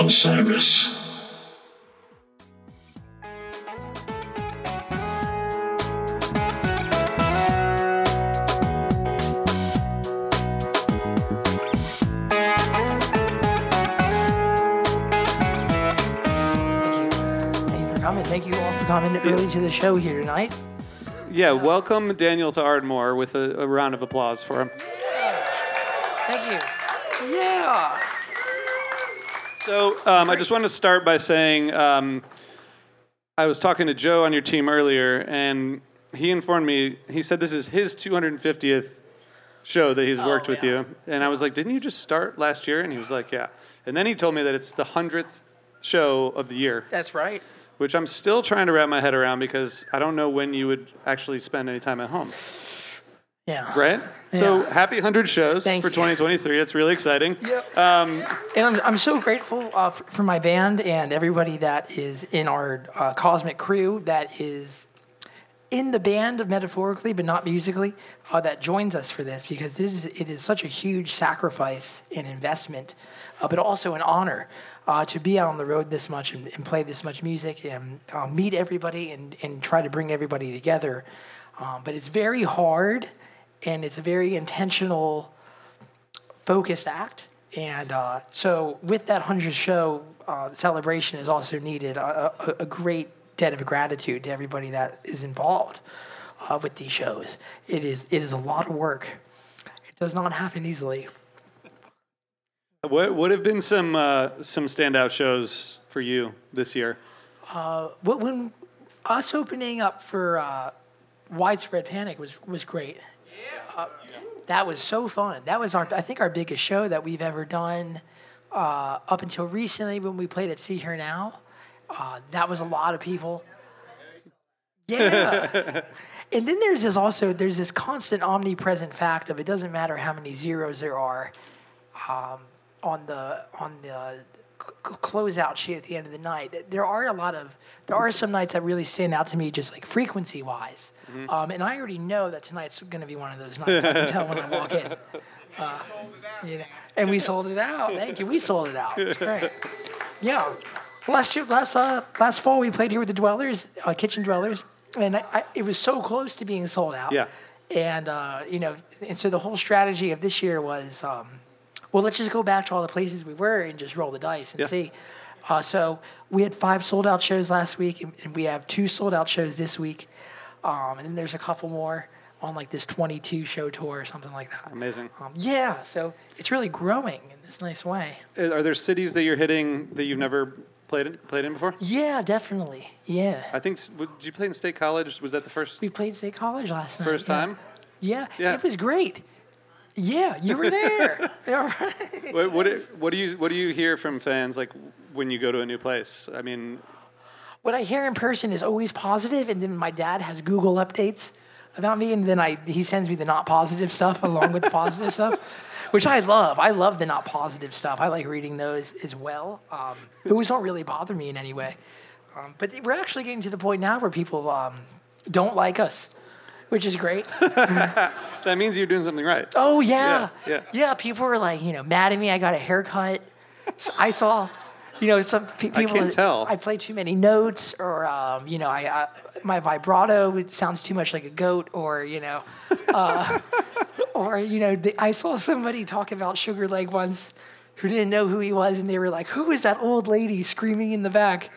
Osiris. Thank you. Thank you for coming. Thank you all for coming early to the show here tonight. Yeah, welcome Daniel to Ardmore with a, a round of applause for him. Thank you. Yeah. So um, I just want to start by saying um, I was talking to Joe on your team earlier, and he informed me. He said this is his 250th show that he's worked with yeah. you, and I was like, "Didn't you just start last year?" And he was like, "Yeah." And then he told me that it's the hundredth show of the year, That's right. which I'm still trying to wrap my head around because I don't know when you would actually spend any time at home. Yeah. Right? So Yeah. happy 100 shows Thank for you. 2023. It's really exciting. And I'm, I'm so grateful uh, for, for my band and everybody that is in our uh, cosmic crew that is in the band metaphorically but not musically uh, that joins us for this because it is, it is such a huge sacrifice and investment uh, but also an honor uh, to be out on the road this much and, and play this much music and uh, meet everybody and, and try to bring everybody together um, but it's very hard and it's a very intentional focused act. And uh, so, with that 100th show, uh, celebration is also needed a, a, a great debt of gratitude to everybody that is involved uh, with these shows. It is, it is a lot of work, it does not happen easily. What would have been some uh, some standout shows for you this year? When, when us opening up for uh, Widespread Panic was, was great. Uh, that was so fun. That was our, I think, our biggest show that we've ever done uh, up until recently when we played at Sea.Hear.Now. Uh, that was a lot of people. Yeah. and then there's this also there's this constant omnipresent fact of it doesn't matter how many zeros there are um, on the on the closeout sheet at the end of the night. There are a lot of there are some nights that really stand out to me just like frequency wise. Um, and I already know that tonight's going to be one of those nights. I can tell when I walk in. Uh, you know, and we sold it out. Thank you. We sold it out. It's great. Yeah. Last year, last uh, last fall, we played here with the Dwellers, uh, Kitchen Dwellers, and I, I, it was so close to being sold out. Yeah. And uh, you know, and so the whole strategy of this year was, um, well, let's just go back to all the places we were and just roll the dice and Yeah. see. Uh, so we had five sold out shows last week, and, and we have two sold out shows this week, um, and then there's a couple more on like this 22 show tour or something like that. Amazing. Um, yeah, so it's really growing in this nice way. Uh, Are there cities that you're hitting that you've never played in, played in before? Yeah, definitely. Yeah. I think. Did you play in State College? Was that the first We played State College last night. first time? Yeah. Yeah. it was great. Yeah, you were there. yeah, right. What, what, do- what do you what do you hear from fans like when you go to a new place? I mean, What I hear in person is always positive, and then my dad has Google updates about me, and then I he sends me the not positive stuff along with the positive stuff, which I love. I love the not positive stuff. I like reading those as well. Um, those don't really bother me in any way. Um, but we're actually getting to the point now where people um, don't like us, which is great. that means you're doing something right. Oh yeah. Yeah, yeah. people were like, you know, mad at me. I got a haircut. So I saw, you know, some pe- people. can't tell. I play too many notes, or um, you know, I, I my vibrato it sounds too much like a goat, or you know, uh, or you know, the, I saw somebody talk about Sugar Leg once. Who didn't know who he was, and they were like, "Who is that old lady screaming in the back?"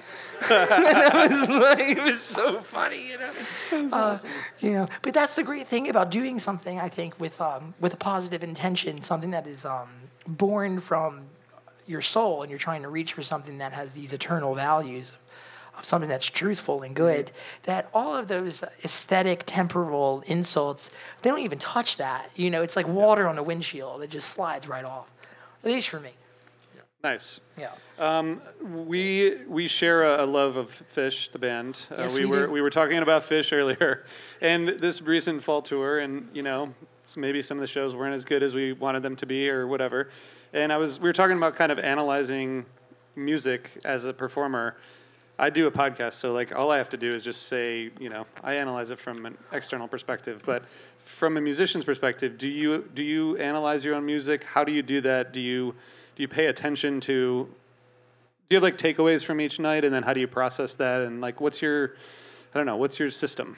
and that was like, it was so funny, you know. Uh, you know, but that's the great thing about doing something. I think with um, with a positive intention, something that is um, born from your soul, and you're trying to reach for something that has these eternal values of something that's truthful and good. That all of those aesthetic, temporal insults, they don't even touch that. You know, it's like water on a windshield; it just slides right off. At least for me. Nice. Yeah. We we share a, a love of Phish, the band. Uh, Yes, we we were do. we were talking about Phish earlier, and this recent fall tour, and you know, maybe some of the shows weren't as good as we wanted them to be, or whatever. And I was we were talking about kind of analyzing music as a performer. I do a podcast, so like all I have to do is just say, you know, I analyze it from an external perspective, but from a musician's perspective, do you do you analyze your own music? How do you do that? Do you do you pay attention to Do you have like takeaways from each night, and then how do you process that? And like, what's your, I don't know, what's your system?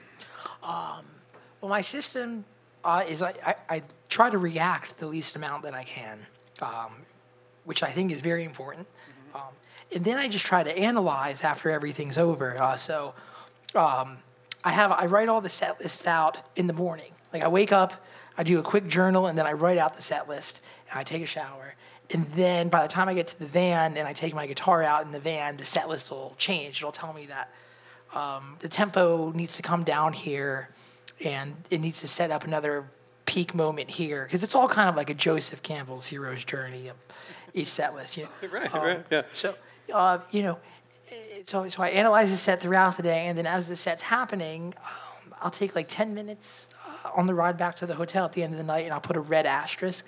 Well, my system uh, is I, I, I try to react the least amount that I can, um, which I think is very important. Um, and then I just try to analyze after everything's over. Uh, so um, I have I write all the set lists out in the morning. Like I wake up, I do a quick journal, and then I write out the set list, and I take a shower. And then by the time I get to the van and I take my guitar out in the van, the set list will change. It'll tell me that um, the tempo needs to come down here and it needs to set up another peak moment here because it's all kind of like a Joseph Campbell's hero's journey of each set list. You know? Right, Um, right, yeah. So, uh, you know, eh, so so I analyze the set throughout the day, and then as the set's happening, um, I'll take like ten minutes uh, on the ride back to the hotel at the end of the night, and I'll put a red asterisk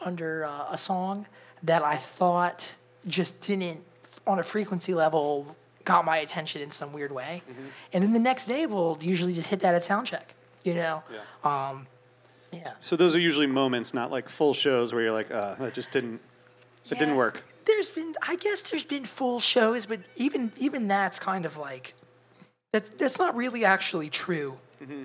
under uh, a song that I thought just didn't, on a frequency level, got my attention in some weird way. Mm-hmm. And then the next day, we'll usually just hit that at sound check. You know. Yeah. Um, yeah. So those are usually moments, not like full shows where you're like, uh, that just didn't, it didn't work. There's been, I guess, there's been full shows, but even even that's kind of like that. That's not really actually true. Mm-hmm.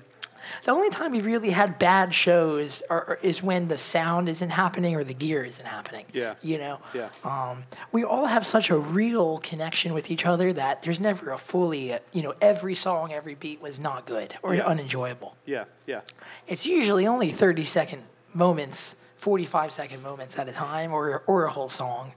The only time we really had bad shows are, are- is when the sound isn't happening or the gear isn't happening. Yeah. You know. Yeah. Um, we all have such a real connection with each other that there's never a fully, uh, you know, every song, every beat was not good or Yeah. unenjoyable. Yeah, yeah. It's usually only 30 second moments, 45 second moments at a time, or or a whole song.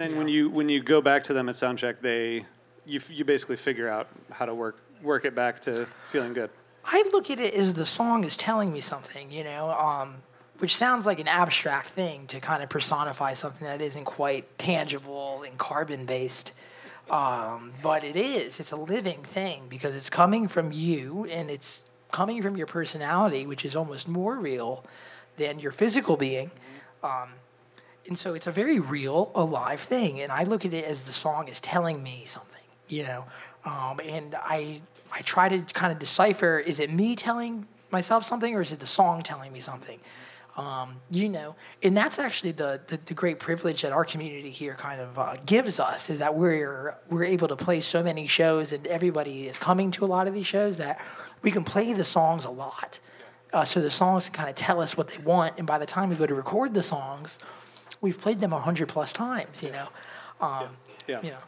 And when you when you go back to them at soundcheck, they you you basically figure out how to work work it back to feeling good. I look at it as the song is telling me something, you know, um, which sounds like an abstract thing to kind of personify something that isn't quite tangible and carbon based. Um, but it is. It's a living thing because it's coming from you and it's coming from your personality, which is almost more real than your physical being. Um, and so it's a very real, alive thing. And I look at it as the song is telling me something, you know. Um, and I I try to kind of decipher: is it me telling myself something, or is it the song telling me something? Um, you know, and that's actually the, the the great privilege that our community here kind of uh, gives us is that we're we're able to play so many shows, and everybody is coming to a lot of these shows that we can play the songs a lot. Uh, so the songs can kind of tell us what they want, and by the time we go to record the songs, we've played them a hundred plus times. You know, um, Yeah. you know.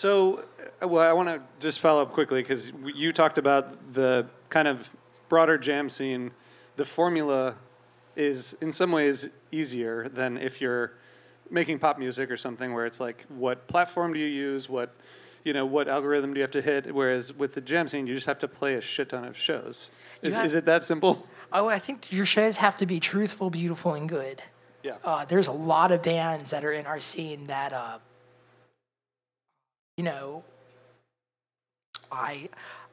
So, uh, well, I want to just follow up quickly because you talked about the kind of broader jam scene. The formula is in some ways easier than if you're making pop music or something where it's like, what platform do you use? What, you know, what algorithm do you have to hit? Whereas with the jam scene, you just have to play a shit ton of shows. Is, have- is it that simple? Oh, I think your shows have to be truthful, beautiful, and good. Yeah. Uh, there's a lot of bands that are in our scene that, uh, you know, I,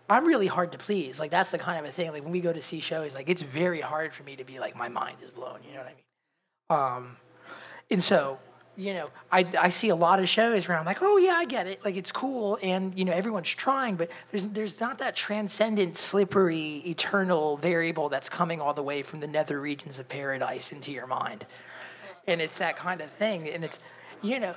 I'm really hard to please. Like that's the kind of a thing. Like when we go to see shows, like it's very hard for me to be like my mind is blown. You know what I mean? Um, and so, you know, I, I see a lot of shows where I'm like, oh yeah, I get it. Like it's cool, and you know, everyone's trying, but there's there's not that transcendent, slippery, eternal variable that's coming all the way from the nether regions of paradise into your mind, and it's that kind of thing, and it's, you know.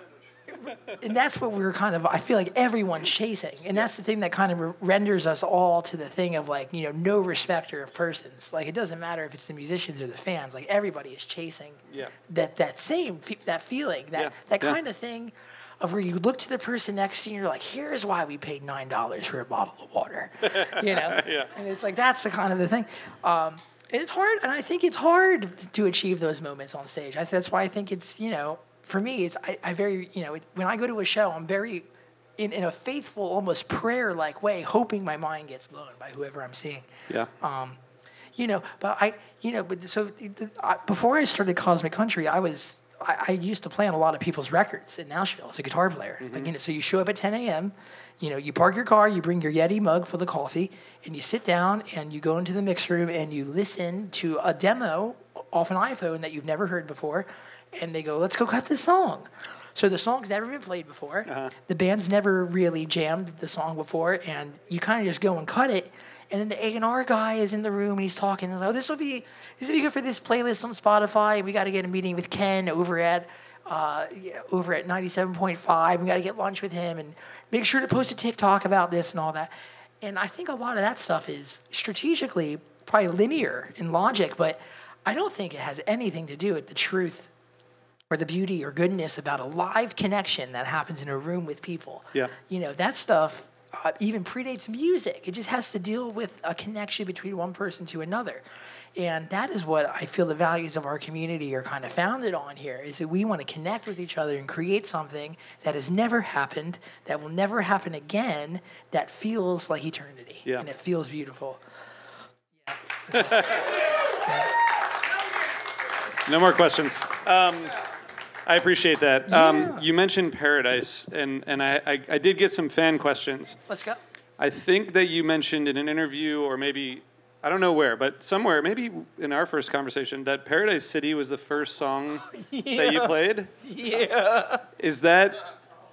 And that's what we're kind of. I feel like everyone's chasing, and that's the thing that kind of renders us all to the thing of like you know no respecter of persons. Like it doesn't matter if it's the musicians or the fans. Like everybody is chasing Yeah. that that same fe- that feeling that Yeah, that yeah. kind of thing of where you look to the person next to you and you're like here's why we paid nine dollars for a bottle of water you know Yeah. and it's like that's the kind of the thing um, it's hard and i think it's hard to achieve those moments on stage I, that's why i think it's you know for me it's i, I very you know it, when i go to a show i'm very in, in a faithful almost prayer like way hoping my mind gets blown by whoever i'm seeing Yeah. um, you know, but I, you know, but so the, I, before I started Cosmic Country, I was, I, I used to play on a lot of people's records in Nashville as a guitar player. Like, you know, so you show up at 10 a.m., you know, you park your car, you bring your Yeti mug full of coffee, and you sit down and you go into the mix room and you listen to a demo off an iPhone that you've never heard before, and they go, let's go cut this song. So the song's never been played before. The band's never really jammed the song before, and you kind of just go and cut it. And then the A and R guy is in the room and he's talking. He's like, "Oh, this will be this will be good for this playlist on Spotify. We got to get a meeting with Ken over at uh, over at 97.5. We got to get lunch with him and make sure to post a TikTok about this and all that. And I think a lot of that stuff is strategically probably linear in logic, but I don't think it has anything to do with the truth or the beauty or goodness about a live connection that happens in a room with people. Yeah. You know, that stuff uh, even predates music. It just has to deal with a connection between one person to another. And that is what I feel the values of our community are kind of founded on here is that we want to connect with each other and create something that has never happened, that will never happen again, that feels like eternity. Yeah. And it feels beautiful. No more questions. Um, I appreciate that. Um, Yeah. you mentioned Paradise, and, and I, I, I did get some fan questions. Let's go. I think that you mentioned in an interview, or maybe, I don't know where, but somewhere, maybe in our first conversation, that Paradise City was the first song that you played. Yeah. Is that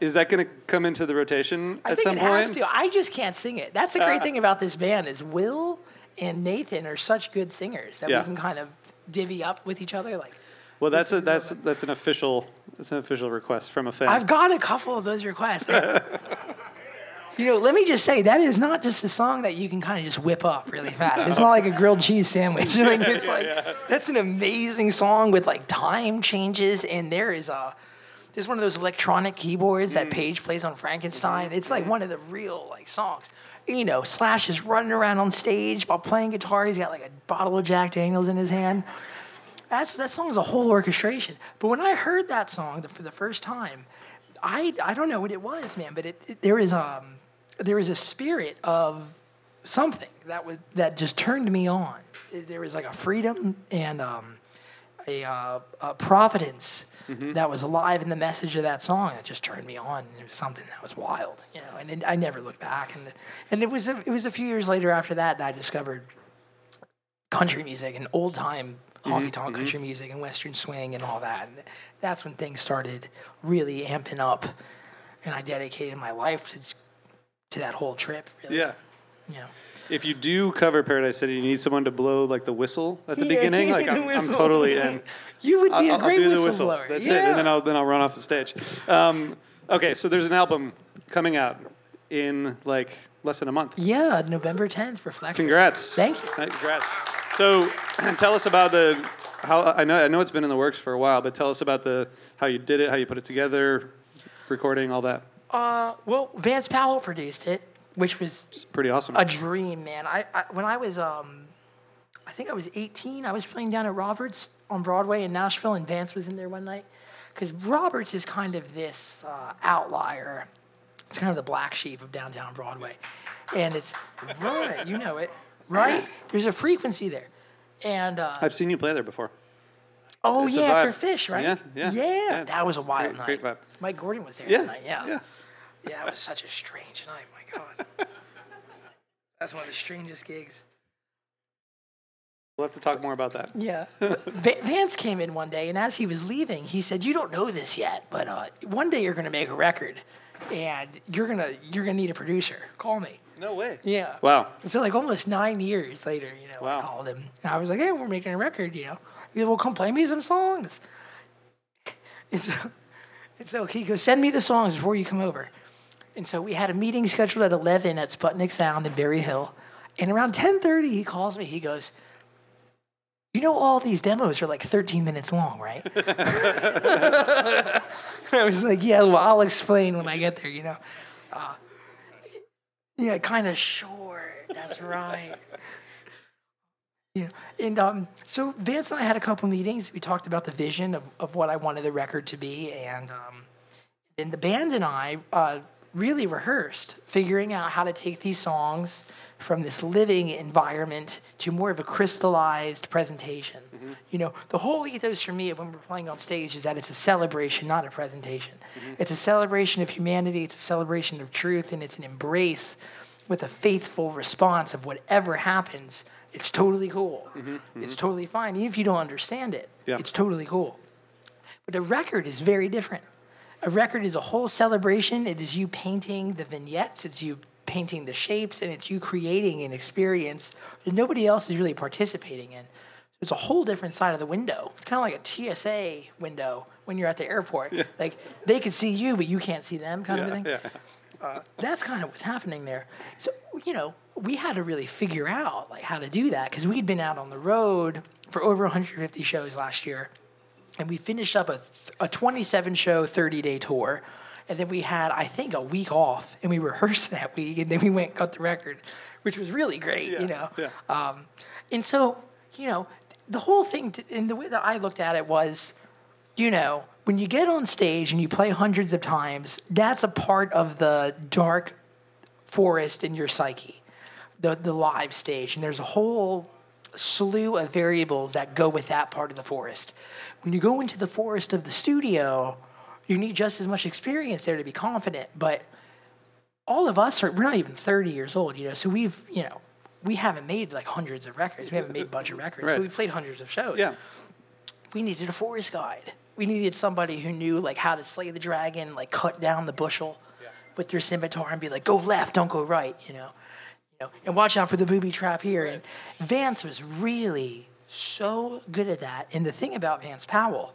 is that going to come into the rotation I at think some it point? has to. I just can't sing it. That's the great thing about this band is Will and Nathan are such good singers that Yeah. we can kind of divvy up with each other. Like Well, that's a that's that's an official that's an official request from a fan. I've got a couple of those requests. you know, let me just say that is not just a song that you can kind of just whip up really fast. It's not like a grilled cheese sandwich. like it's like that's an amazing song with like time changes and there is a there's one of those electronic keyboards that mm. Page plays on Frankenstein. It's like mm-hmm. one of the real like songs. You know, Slash is running around on stage while playing guitar. He's got like a bottle of Jack Daniels in his hand. That's that song is a whole orchestration. But when I heard that song the, for the first time, I I don't know what it was, man. But it, it there is um there is a spirit of something that was that just turned me on. There was like a freedom and um, a, uh, a providence that was alive in the message of that song that just turned me on. It was something that was wild, you know. And it, I never looked back. And and it was a, it was a few years later after that that I discovered country music and old time honky tonk country music and western swing and all that. And that's when things started really amping up, and I dedicated my life to to that whole trip. Really. yeah. Know. If you do cover Paradise City, you need someone to blow like the whistle at the Yeah, beginning. Like I'm, I'm totally in. You would be I'll, a I'll great do the whistle. whistleblower. That's yeah. it, and then I'll then I'll run off the stage. Um, okay, so there's an album coming out in like less than a month. yeah, November 10th, Reflector. Congrats! Thank you. Congrats. So, tell us about the how I know I know it's been in the works for a while, but tell us about the how you did it, how you put it together, recording, all that. Uh, well, Vance Powell produced it, which was It's pretty awesome. a dream, man. I, I when I was um, I think I was 18. I was playing down at Roberts on Broadway in Nashville, and Vance was in there one night. Because Roberts is kind of this uh, outlier. It's kind of the black sheep of downtown Broadway, and it's right. You know it, right? There's a frequency there, and uh, I've seen you play there before. oh it's yeah, after. Phish, right? Yeah, yeah. yeah. Yeah, that was a wild great- night. great vibe. Mike Gordon was there Yeah, that night. Yeah, yeah. yeah. It was such a strange night. My God, that's one of the strangest gigs. We'll have to talk more about that. Yeah. Va- Vance came in one day, and as he was leaving, he said, "You don't know this yet, but uh, one day you're going to make a record, and you're gonna you're gonna need a producer. Call me." No way. Yeah. Wow. So like almost nine years later, you know, Wow. I called him, and I was like, "Hey, we're making a record, you know. He said, well, come play me some songs." And so, and so he goes, "Send me the songs before you come over." And so we had a meeting scheduled at 11 at Sputnik Sound in Berry Hill. And around 10:30, he calls me. He goes, "You know, all these demos are like 13 minutes long, right?" I was like, "Yeah, well, I'll explain when I get there." You know, uh, yeah, kind of short. That's right. Yeah, and um, so Vance and I had a couple meetings. We talked about the vision of, of what I wanted the record to be, and um, and the band and I uh, really rehearsed, figuring out how to take these songs from this living environment to more of a crystallized presentation. Mm-hmm. You know, the whole ethos for me when we're playing on stage is that it's a celebration, not a presentation. Mm-hmm. It's a celebration of humanity, it's a celebration of truth, and it's an embrace with a faithful response of whatever happens. It's totally cool. Mm-hmm. It's totally fine. Even if you don't understand it, Yeah. it's totally cool. But a record is very different. A record is a whole celebration. It is you painting the vignettes, it's you painting the shapes, and it's you creating an experience that nobody else is really participating in. It's a whole different side of the window. It's kind of like a TSA window when you're at the airport. Like they can see you, but you can't see them, kind of a Yeah, thing. yeah. Uh, that's kind of what's happening there. So you know, we had to really figure out like how to do that because we'd been out on the road for over 150 shows last year, and we finished up a, a 27 show 30 day tour. And then we had, I think, a week off, and we rehearsed that week, and then we went and cut the record, which was really great, Yeah, you know. yeah. Um, and so, you know, the whole thing, t- and the way that I looked at it was, you know, when you get on stage and you play hundreds of times, that's a part of the dark forest in your psyche, the, the live stage. And there's a whole slew of variables that go with that part of the forest. When you go into the forest of the studio, you need just as much experience there to be confident. But all of us are, we're not even 30 years old, you know, so we've, you know, we haven't made like hundreds of records. We haven't made a bunch of records, Right. but we've played hundreds of shows Yeah. we needed a forest guide. We needed somebody who knew like how to slay the dragon, like cut down the bushel with their scimitar and be like, go left, don't go right, you know. You know, and watch out for the booby trap here. And Vance was really so good at that. And the thing about Vance Powell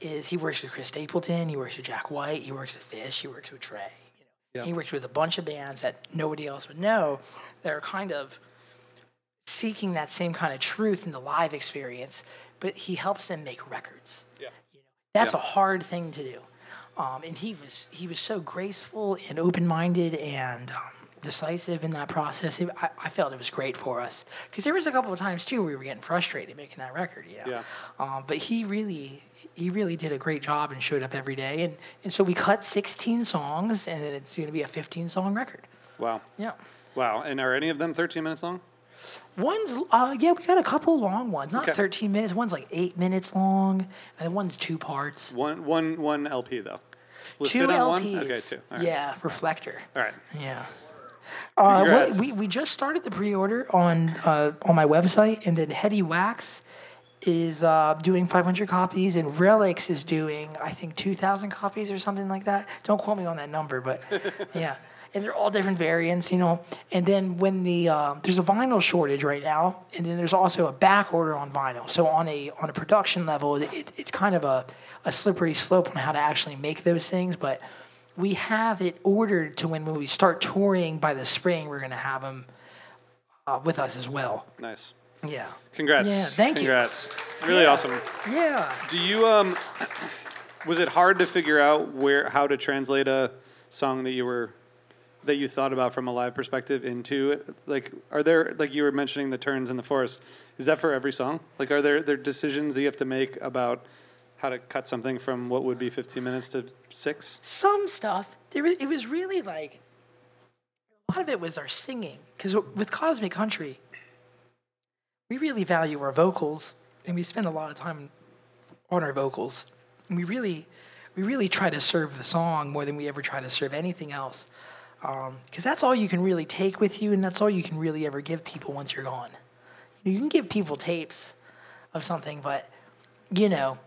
is he works with Chris Stapleton, he works with Jack White, he works with Phish, he works with Trey. You know. Yeah. He works with a bunch of bands that nobody else would know that are kind of seeking that same kind of truth in the live experience, but he helps them make records. Yeah. That's Yeah. a hard thing to do. Um, and he was he was so graceful and open minded and um, decisive in that process. It, I, I felt it was great for us because there was a couple of times too where we were getting frustrated making that record. You know? Yeah. Um, but he really he really did a great job and showed up every day. And and so we cut 16 songs and then it's going to be a 15 song record. Wow. Yeah. Wow. And are any of them 13 minutes long? One's, uh, yeah, we got a couple long ones. Not Okay. 13 minutes. One's like eight minutes long, and one's two parts. One, one, one LP though. Will two LPs. one? Okay, two. All right. Yeah, Reflector. All right. Yeah. Uh, well, we, we just started the pre-order on uh, on my website, and then Heady Wax is uh, doing 500 copies, and Relix is doing I think 2,000 copies or something like that. Don't quote me on that number, but yeah. And they're all different variants, you know. And then when the uh, there's a vinyl shortage right now, and then there's also a back order on vinyl. So on a on a production level, it, it's kind of a, a slippery slope on how to actually make those things, but we have it ordered to when, when we start touring by the spring, we're going to have them uh, with us as well. Nice. Yeah. Congrats. Yeah, thank you. Congrats. Really Yeah. awesome. Yeah. Do you um was it hard to figure out where how to translate a song that you were that you thought about from a live perspective into? Like are there like you were mentioning the turns in the forest. Is that for every song? Like are there there decisions that you have to make about how to cut something from what would be 15 minutes to 6? Some stuff, there was, it was really like, a lot of it was our singing. Because with Cosmic Country, we really value our vocals, and we spend a lot of time on our vocals. And we really, we really try to serve the song more than we ever try to serve anything else. Because that's all you can really take with you, and that's all you can really ever give people once you're gone. You can give people tapes of something, but you know,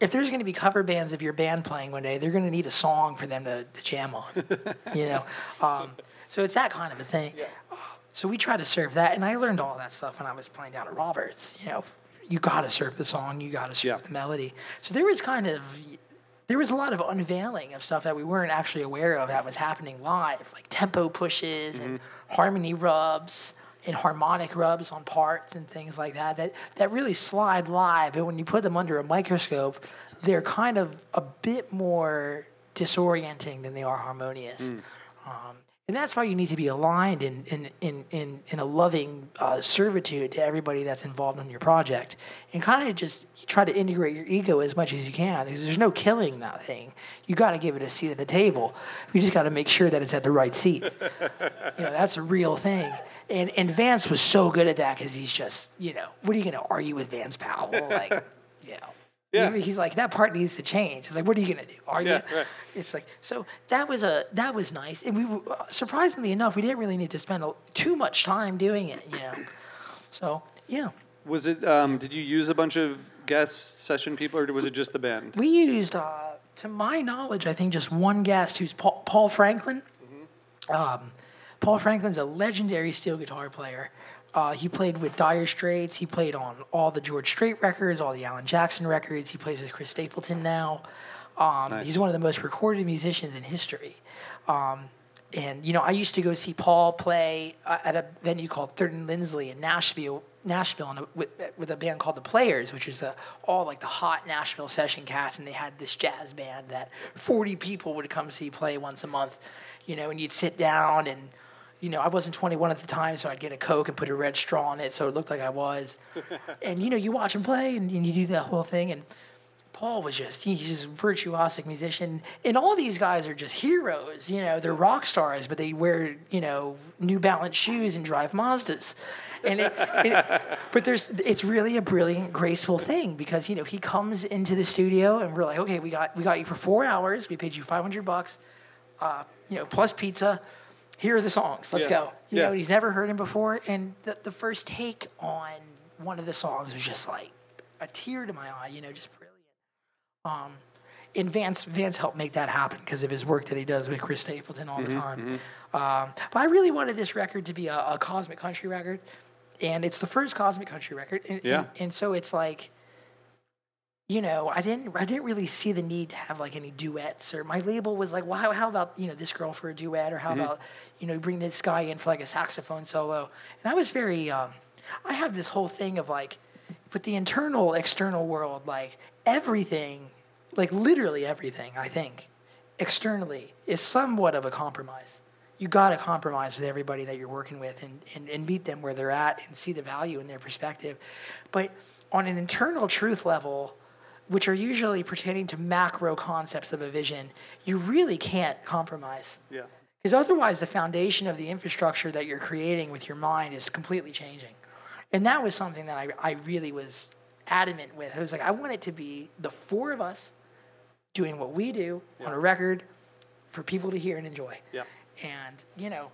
if there's going to be cover bands of your band playing one day, they're going to need a song for them to, to jam on. you know, um, so it's that kind of a thing. Uh, So we try to serve that, and I learned all that stuff when I was playing down at Roberts. You know, you got to serve the song, you got to serve Yeah. the melody. So there was kind of there was a lot of unveiling of stuff that we weren't actually aware of that was happening live, like tempo pushes and harmony rubs and harmonic rubs on parts and things like that, that that really slide live. But when you put them under a microscope, they're kind of a bit more disorienting than they are harmonious. Um, and that's why you need to be aligned in, in, in, in, in a loving uh, servitude to everybody that's involved in your project. And kind of just try to integrate your ego as much as you can because there's no killing that thing. You got to give it a seat at the table. You just got to make sure that it's at the right seat. you know, that's a real thing. And, and Vance was so good at that because he's just, you know, what are you going to argue with Vance Powell? Like, you know. Yeah. He's like that part needs to change. It's like, what are you gonna do? Are Yeah, right. It's like so that was a that was nice, and we were- uh, surprisingly enough, we didn't really need to spend a, too much time doing it. You know, so yeah, Was it um did you use a bunch of guest session people or was it just the band? we used, uh, to my knowledge, I think just one guest who's Paul, Paul Franklin. Um, Paul Franklin's a legendary steel guitar player. Uh, he played with Dire Straits. He played on all the George Strait records, all the Alan Jackson records. He plays with Chris Stapleton now. Um, Nice. He's one of the most recorded musicians in history. Um, and you know, I used to go see Paul play uh, at a venue called Third and Lindsley in Nashville, Nashville, in a, with, with a band called the Players, which is a, all like the hot Nashville session cast, and they had this jazz band that 40 people would come see play once a month, you know, and you'd sit down and. You know, I wasn't 21 at the time, so I'd get a Coke and put a red straw in it so it looked like I was. and, you know, you watch him play and, and you do that whole thing. And Paul was just he's just a virtuosic musician, and all these guys are just heroes. You know, they're rock stars, but they wear you know New Balance shoes and drive Mazdas. And it, it, but there's it's really a brilliant, graceful thing because you know he comes into the studio and we're like, okay, we got we got you for four hours. We paid you five hundred bucks, uh, you know, plus pizza. Here are the songs. Let's Yeah. go. You Yeah. know, he's never heard him before, and the, the first take on one of the songs was just like a tear to my eye. You know, just brilliant. Um, and Vance Vance helped make that happen because of his work that he does with Chris Stapleton all the time. Um, but I really wanted this record to be a, a cosmic country record, and it's the first cosmic country record. And, Yeah. and, and so it's like, you know, I didn't I didn't really see the need to have like any duets or my label was like, well, how, how about you know this girl for a duet or how about you know bring this guy in for like a saxophone solo? And I was very, um, I have this whole thing of like, with the internal external world, like everything, like literally everything, I think, externally is somewhat of a compromise. You got to compromise with everybody that you're working with and, and, and meet them where they're at and see the value in their perspective. But on an internal truth level, which are usually pertaining to macro concepts of a vision, you really can't compromise. Yeah. Because otherwise, the foundation of the infrastructure that you're creating with your mind is completely changing. And that was something that I, I really was adamant with. I was like, I want it to be the four of us doing what we do on a record for people to hear and enjoy. Yeah. And, you know,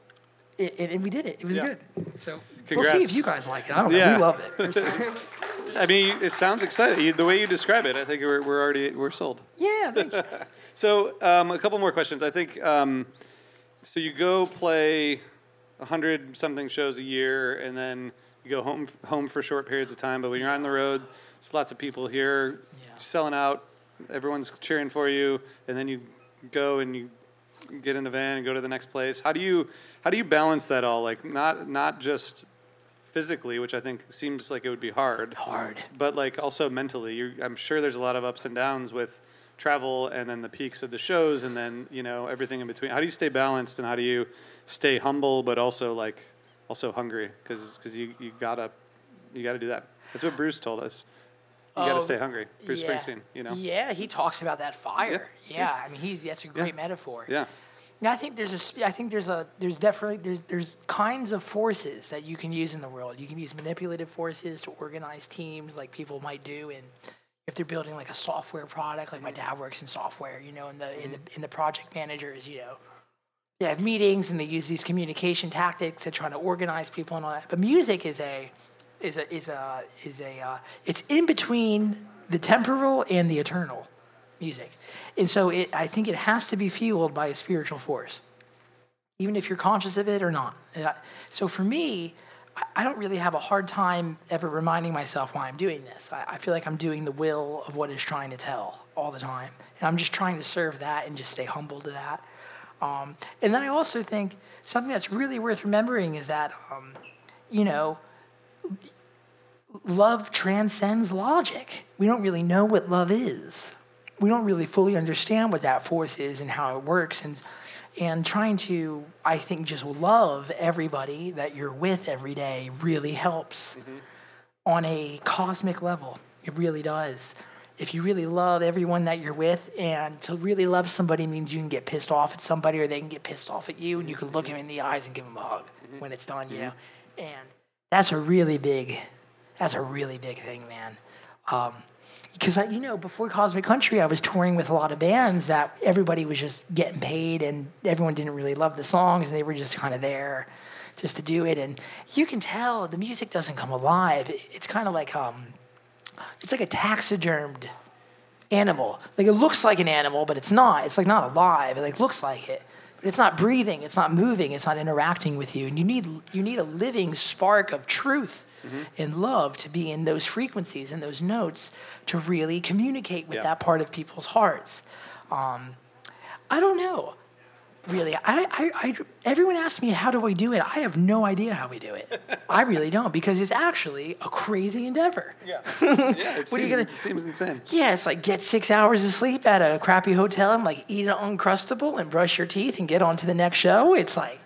it, it, and we did it. It was Yeah. good. So we'll see if you guys like it. I don't know. Yeah. We love it. I mean, it sounds exciting. You- The way you describe it, I think we're, we're already we're sold. yeah, thank you. So, um, a couple more questions. I think um, so. You go play a hundred something shows a year, and then you go home home for short periods of time. But when you're on the road, there's lots of people here Yeah. selling out. Everyone's cheering for you, and then you go and you get in the van and go to the next place. How do you how do you balance that all? Like not not just physically, which I think seems like it would be hard Hard. but like also mentally you're, i'm sure there's a lot of ups and downs with travel and then the peaks of the shows and then you know everything in between how do you stay balanced and how do you stay humble but also like also hungry because because you, you gotta you gotta do that that's what bruce told us you gotta Oh, stay hungry bruce yeah. springsteen you know Yeah, he talks about that fire. Yeah, I mean, he's that's a great metaphor. yeah Yeah, I think there's a. I think there's a. There's definitely there's there's kinds of forces that you can use in the world. You can use manipulative forces to organize teams, like people might do, and if they're building like a software product, like my dad works in software, you know, and the in the mm-hmm. in the project managers, you know, they have meetings and they use these communication tactics to try to organize people and all that. But music is a is a is a is a uh, it's in between the temporal and the eternal music. And so it, I think it has to be fueled by a spiritual force, even if you're conscious of it or not. I- So for me, I- don't really have a hard time ever reminding myself why I'm doing this. I, I feel like I'm doing the will of what it's trying to tell all the time. And I'm just trying to serve that and just stay humble to that. Um, and then I also think something that's really worth remembering is that, um, you know, love transcends logic. We don't really know what love is. We don't really fully understand what that force is and how it works. And, and trying to, I think, just love everybody that you're with every day really helps mm-hmm. on a cosmic level. It really does. If you really love everyone that you're with, and to really love somebody means you can get pissed off at somebody or they can get pissed off at you, and you can look mm-hmm. them in the eyes and give them a hug mm-hmm. when it's done, you know? And that's a really big, that's a really big thing, man. Um, because you know, before Cosmic Country, I was touring with a lot of bands that everybody was just getting paid, and everyone didn't really love the songs, and they were just kind of there just to do it. And you can tell the music doesn't come alive. It's kind of like um, it's like a taxidermed animal. Like it looks like an animal, but it's not. It's like not alive. It like looks like it. It's not breathing, it's not moving, it's not interacting with you. And you need, you need a living spark of truth and love to be in those frequencies and those notes to really communicate with Yeah. that part of people's hearts. Um, I don't know. Really, I, I, I, everyone asks me how do I do it. I have no idea how we do it. I really don't because it's actually a crazy endeavor. Yeah. yeah. It What are seems, you gonna- it seems insane. Yeah, it's like get six hours of sleep at a crappy hotel and like eat an uncrustable and brush your teeth and get on to the next show. It's like,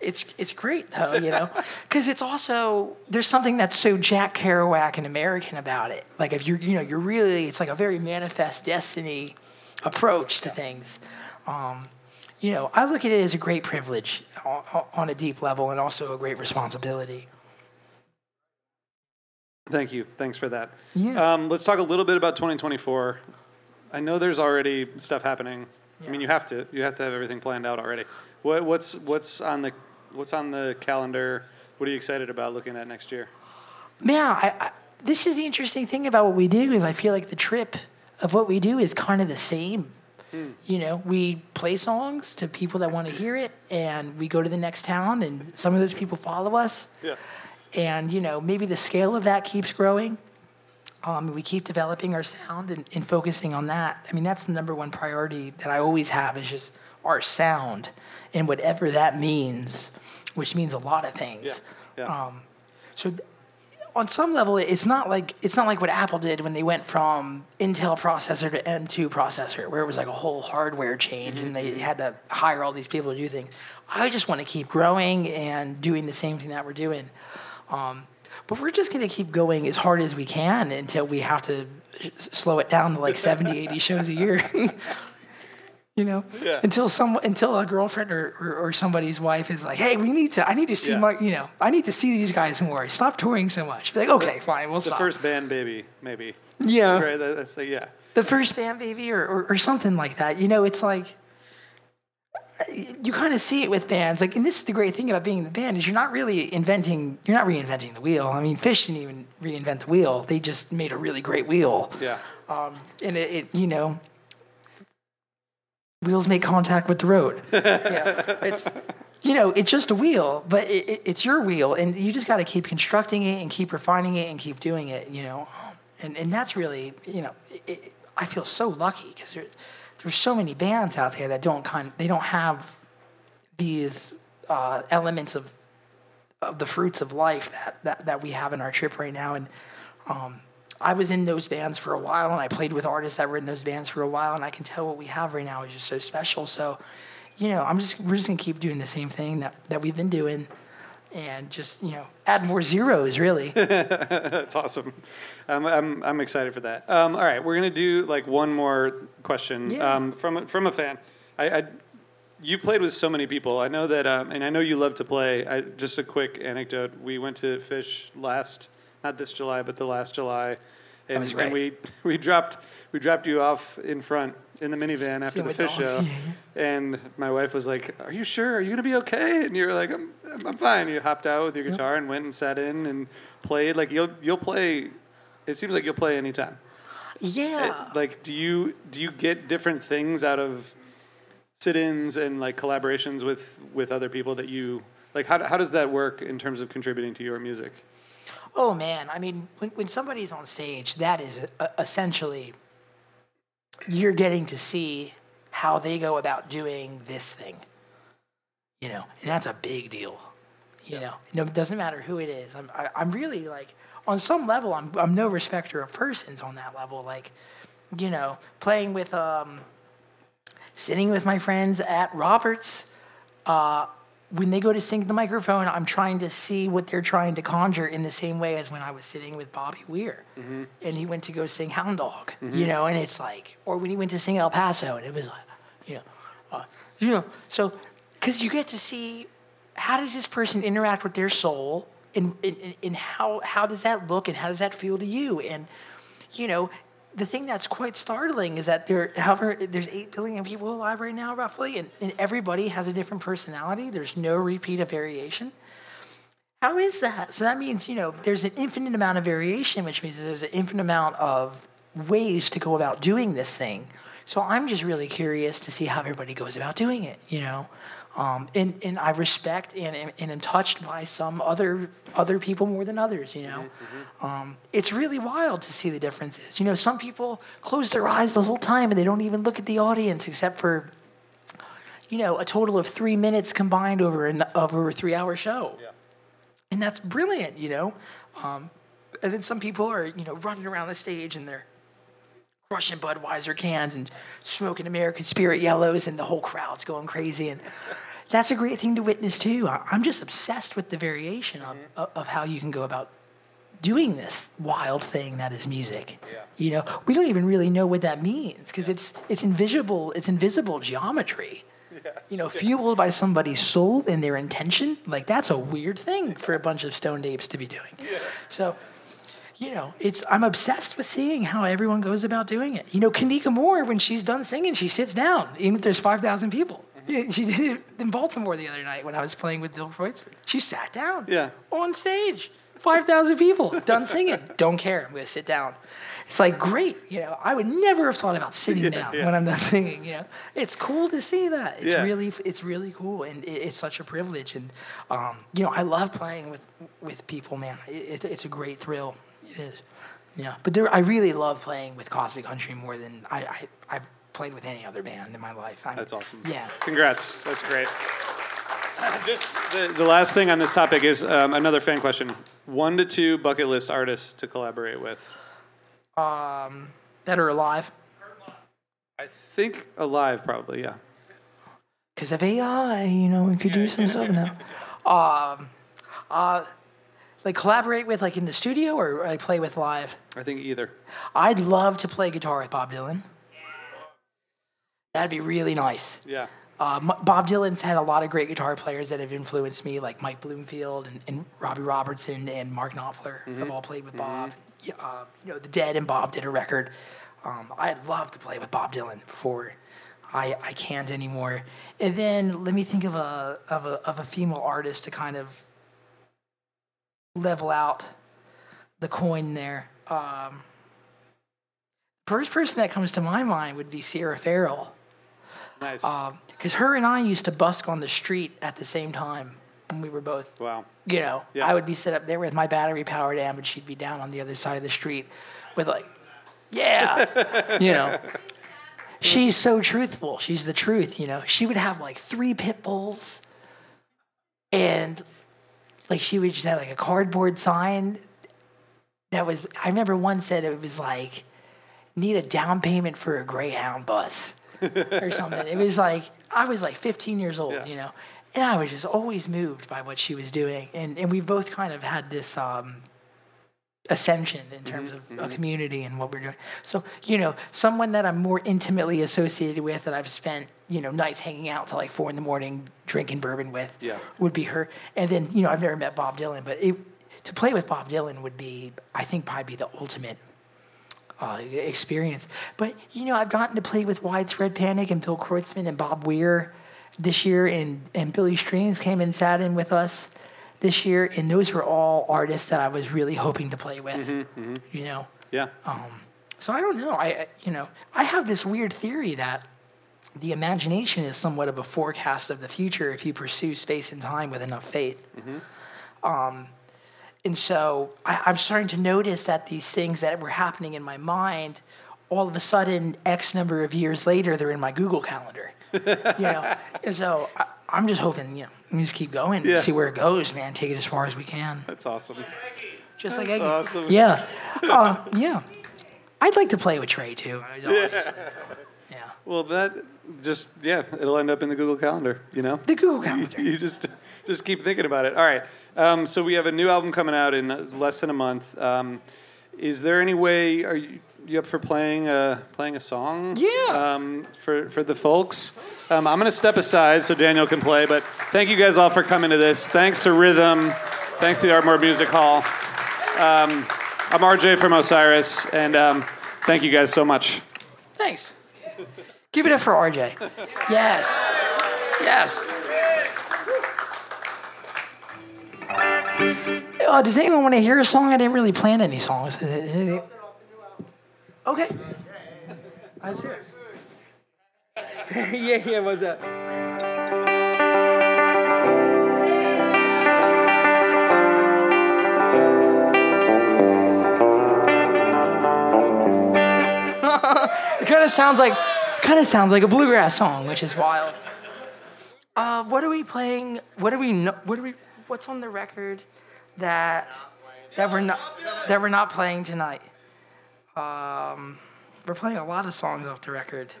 it's it's great though, you know, because it's also there's something that's so Jack Kerouac and American about it. Like if you're you know you're really it's like a very manifest destiny approach to things. Um, you know, I look at it as a great privilege on, a deep level and also a great responsibility. Thank you. Thanks for that. Yeah. Um, let's talk a little bit about 2024. I know there's already stuff happening. I mean, you have to you have to have everything planned out already. What, what's what's on the what's on the calendar? What are you excited about looking at next year? Man, I, I, this is the interesting thing about what we do is I feel like the trip of what we do is kind of the same. You know, we play songs to people that want to hear it, and we go to the next town, and some of those people follow us. Yeah. And you know, maybe the scale of that keeps growing. Um, we keep developing our sound and, and focusing on that. I mean, that's the number one priority that I always have is just our sound, and whatever that means, which means a lot of things. Yeah. Yeah. Um, so th- on some level, it's not like it's not like what Apple did when they went from Intel processor to M2 processor, where it was like a whole hardware change and they had to hire all these people to do things. I just want to keep growing and doing the same thing that we're doing. Um, but we're just going to keep going as hard as we can until we have to s- slow it down to like 70, 80 shows a year. you know, Yeah. until some until a girlfriend or, or, or somebody's wife is like, "Hey, we need to. I need to see Yeah. my. You know, I need to see these guys more. Stop touring so much." Be like, "Okay, fine, we'll The stop." first band, baby, maybe. yeah, Right. That's the, yeah. the first band baby or, or, or something like that. You know, it's like you kind of see it with bands. Like, and this is the great thing about being in the band is you're not really inventing. You're not reinventing the wheel. I mean, Phish didn't even reinvent the wheel. They just made a really great wheel. Yeah. Um, and it, it, you know, wheels make contact with the road. yeah, it's, you know, it's just a wheel, but it, it, it's your wheel, and you just got to keep constructing it and keep refining it and keep doing it. You know, and and that's really, you know, it, it, I feel so lucky because there, there's so many bands out there that don't kind, they don't have these uh, elements of of the fruits of life that, that, that we have in our trip right now. And um, I was in those bands for a while, and I played with artists that were in those bands for a while, and I can tell what we have right now is just so special. So, you know, I'm just we're just gonna keep doing the same thing that, that we've been doing, and just you know add more zeros really. That's awesome. I'm, I'm, I'm excited for that. Um, all right, we're gonna do like one more question Yeah. um, from a- from a fan. I, I you played with so many people. I know that, um, and I know you love to play. I, just a quick anecdote: we went to Phish last, not this July, but the last July, and, and we we dropped we dropped you off in front in the minivan after the Phish show, and my wife was like, "Are you sure? Are you gonna be okay?" And you were like, "I'm I'm fine." You hopped out with your guitar and went and sat in and played. Like you'll you'll play. It seems like you'll play anytime. yeah. It- like, do you do you get different things out of sit-ins and like collaborations with with other people that you like? How how does that work in terms of contributing to your music? Oh man, I mean, when, when somebody's on stage, that is uh, essentially you're getting to see how they go about doing this thing. You know, and that's a big deal. You know, no, it doesn't matter who it is. I'm, I, I'm really like, on some level, I'm, I'm no respecter of persons on that level. Like, you know, playing with, um, sitting with my friends at Roberts, uh, when they go to sync the microphone, I'm trying to see what they're trying to conjure in the same way as when I was sitting with Bobby Weir, and he went to go sing Hound Dog, you know, and it's like, or when he went to sing El Paso, and it was like, you know, uh, you know, so because you get to see how does this person interact with their soul, and, and, and how how does that look, and how does that feel to you, and you know, the thing that's quite startling is that there, however, there's eight billion people alive right now, roughly, and, and everybody has a different personality. There's no repeat of variation. How is that? So that means you know there's an infinite amount of variation, which means there's an infinite amount of ways to go about doing this thing, So I'm just really curious to see how everybody goes about doing it, you know. Um, and, and I respect and, and, and am touched by some other other people more than others, you know. Um, it's really wild to see the differences. You know, some people close their eyes the whole time and they don't even look at the audience except for, you know, a total of three minutes combined over an over a three hour show. yeah. And that's brilliant, you know. Um, and then some people are, you know, running around the stage and they're crushing Budweiser cans and smoking American Spirit yellows, and the whole crowd's going crazy. And that's a great thing to witness too. I'm just obsessed with the variation of, mm-hmm. of, of how you can go about doing this wild thing that is music. You know, we don't even really know what that means because it's it's invisible. It's invisible geometry. You know, fueled by somebody's soul and their intention. Like that's a weird thing for a bunch of stoned apes to be doing. So you know, it's I'm obsessed with seeing how everyone goes about doing it. You know, Kanika Moore, when she's done singing, she sits down, even if there's five thousand people. Yeah, She did it in Baltimore the other night when I was playing with Bill Kreutzmann. She sat down Yeah. on stage, five thousand people, done singing. Don't care. I'm gonna sit down. It's like great, you know. I would never have thought about sitting down yeah. when I'm done singing. You know, it's cool to see that. It's Yeah. really, it's really cool, and it, it's such a privilege. And um, you know, I love playing with with people, man. It, it, it's a great thrill. It is. Yeah, but there, I really love playing with Cosmic Country more than I, I I've played with any other band in my life. I'm- That's awesome. Yeah. Congrats. That's great. Just the, the last thing on this topic is um, another fan question. One to two bucket list artists to collaborate with. Um, that are alive. I think alive, probably. Yeah. Because of AI, you know, we could do some stuff now. Um, uh, like collaborate with like in the studio or like play with live. I think either. I'd love to play guitar with Bob Dylan. That'd be really nice. Yeah. Uh, M- Bob Dylan's had a lot of great guitar players that have influenced me, like Mike Bloomfield and, and Robbie Robertson and Mark Knopfler have all played with Bob. Yeah, Uh, you know, The Dead and Bob did a record. Um, I'd love to play with Bob Dylan before I, I can't anymore. And then let me think of a, of a of a female artist to kind of level out the coin there. Um, first person that comes to my mind would be Sierra Farrell Nice. because her and I used to busk on the street at the same time when we were both, wow. you know, Yeah. I would be set up there with my battery powered amp and she'd be down on the other side of the street with like, yeah, you know. She's so truthful. She's the truth, you know. She would have like three pit bulls and like she would just have like a cardboard sign that was, I remember one said it was like, need a down payment for a Greyhound bus or something. It was like I was like 15 years old, Yeah. you know, and I was just always moved by what she was doing, and and we both kind of had this um, ascension in terms of a community and what we're doing. So you know, someone that I'm more intimately associated with that I've spent you know nights hanging out till like four in the morning drinking bourbon with Yeah. would be her. And then you know I've never met Bob Dylan, but it, to play with Bob Dylan would be I think probably be the ultimate uh, experience. But you know, I've gotten to play with Widespread Panic and Bill Kreutzmann and Bob Weir this year, and and Billy Strings came and sat in with us this year, and those were all artists that I was really hoping to play with. Mm-hmm, mm-hmm. You know, Yeah. Um, so I don't know. I you know I have this weird theory that the imagination is somewhat of a forecast of the future if you pursue space and time with enough faith. Mm-hmm. Um, and so I, I'm starting to notice that these things that were happening in my mind, all of a sudden, X number of years later, they're in my Google Calendar. You know, and so I, I'm just hoping, you know, we just keep going, Yeah. see where it goes, man. Take it as far as we can, That's awesome. just like That's Eggy. awesome. Yeah, uh, yeah. I'd like to play with Trey too. I'd yeah. Well, that just yeah, it'll end up in the Google Calendar. You know. The Google Calendar. you just just keep thinking about it. All right. Um, so we have a new album coming out in less than a month. Um, is there any way? Are you, you up for playing a playing a song? Yeah. Um, for for the folks. Um, I'm going to step aside so Daniel can play. But thank you guys all for coming to this. Thanks to Rythm. Thanks to the Ardmore Music Hall. Um, I'm RJ from Osiris, and um, thank you guys so much. Thanks. Give it up for RJ. Yes. Yes. Uh, does anyone want to hear a song? I didn't really plan any songs. Okay. Hear it. yeah, yeah, what's up? it kind of sounds like kind of sounds like a bluegrass song, which is wild. Uh, what are we playing? What are we? What are we? What's on the record that that we're not that we're not playing tonight? Um, we're playing a lot of songs off the record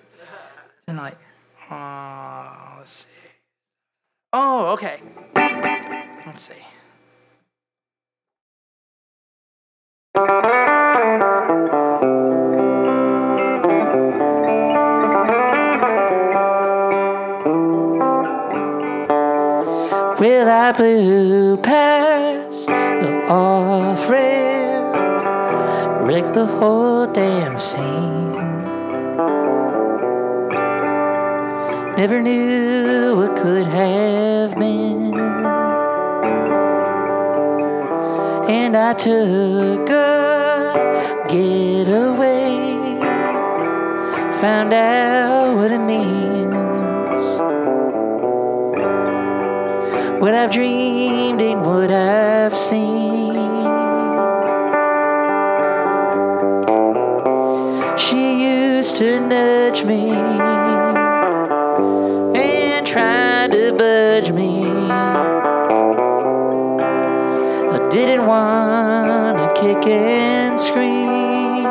tonight. Uh, let's see. Oh, okay. Let's see. Well, I blew past the off the whole damn scene. Never knew what could have been. And I took a getaway, found out what it means. What I've dreamed and what I've seen. And scream.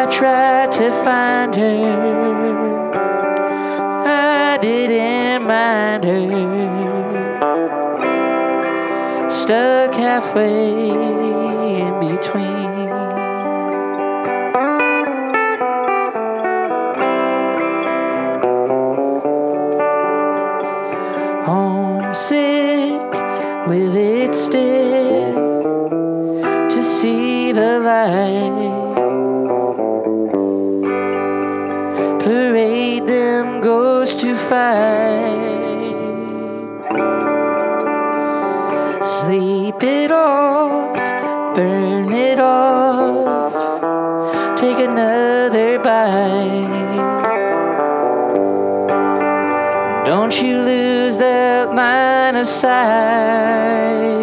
I tried to find her. I didn't mind her. Stuck halfway in between. Line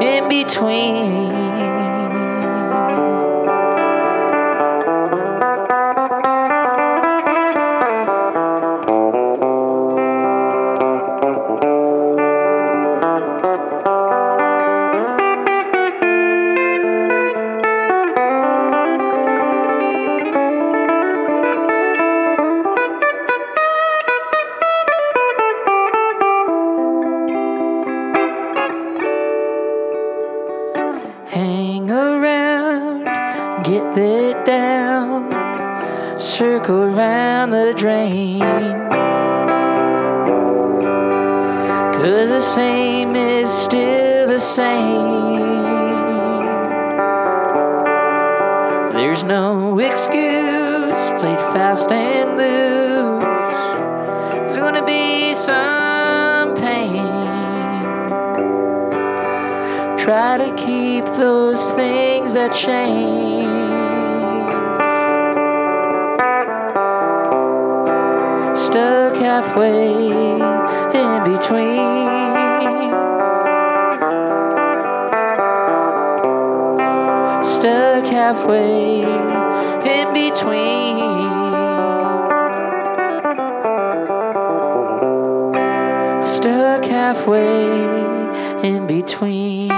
in between. Halfway in between. Stuck halfway in between.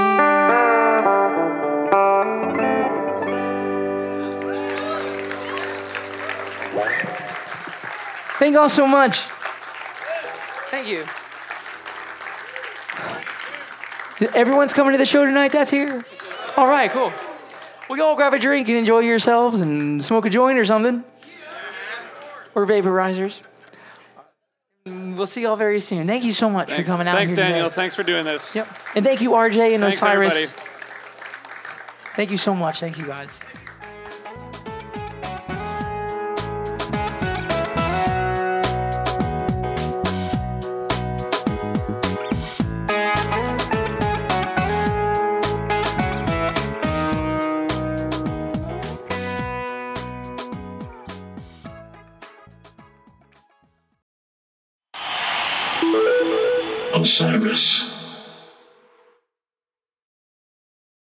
Thank you all so much. Thank you. Everyone's coming to the show tonight that's here? All right, cool. We all grab a drink and enjoy yourselves and smoke a joint or something. Or vaporizers. We'll see y'all very soon. Thank you so much Thanks, for coming out Thanks, here Daniel. today. Thanks for doing this. Yep. And thank you, RJ and Thanks, Osiris. everybody. Thank you so much. Thank you, guys. Osiris.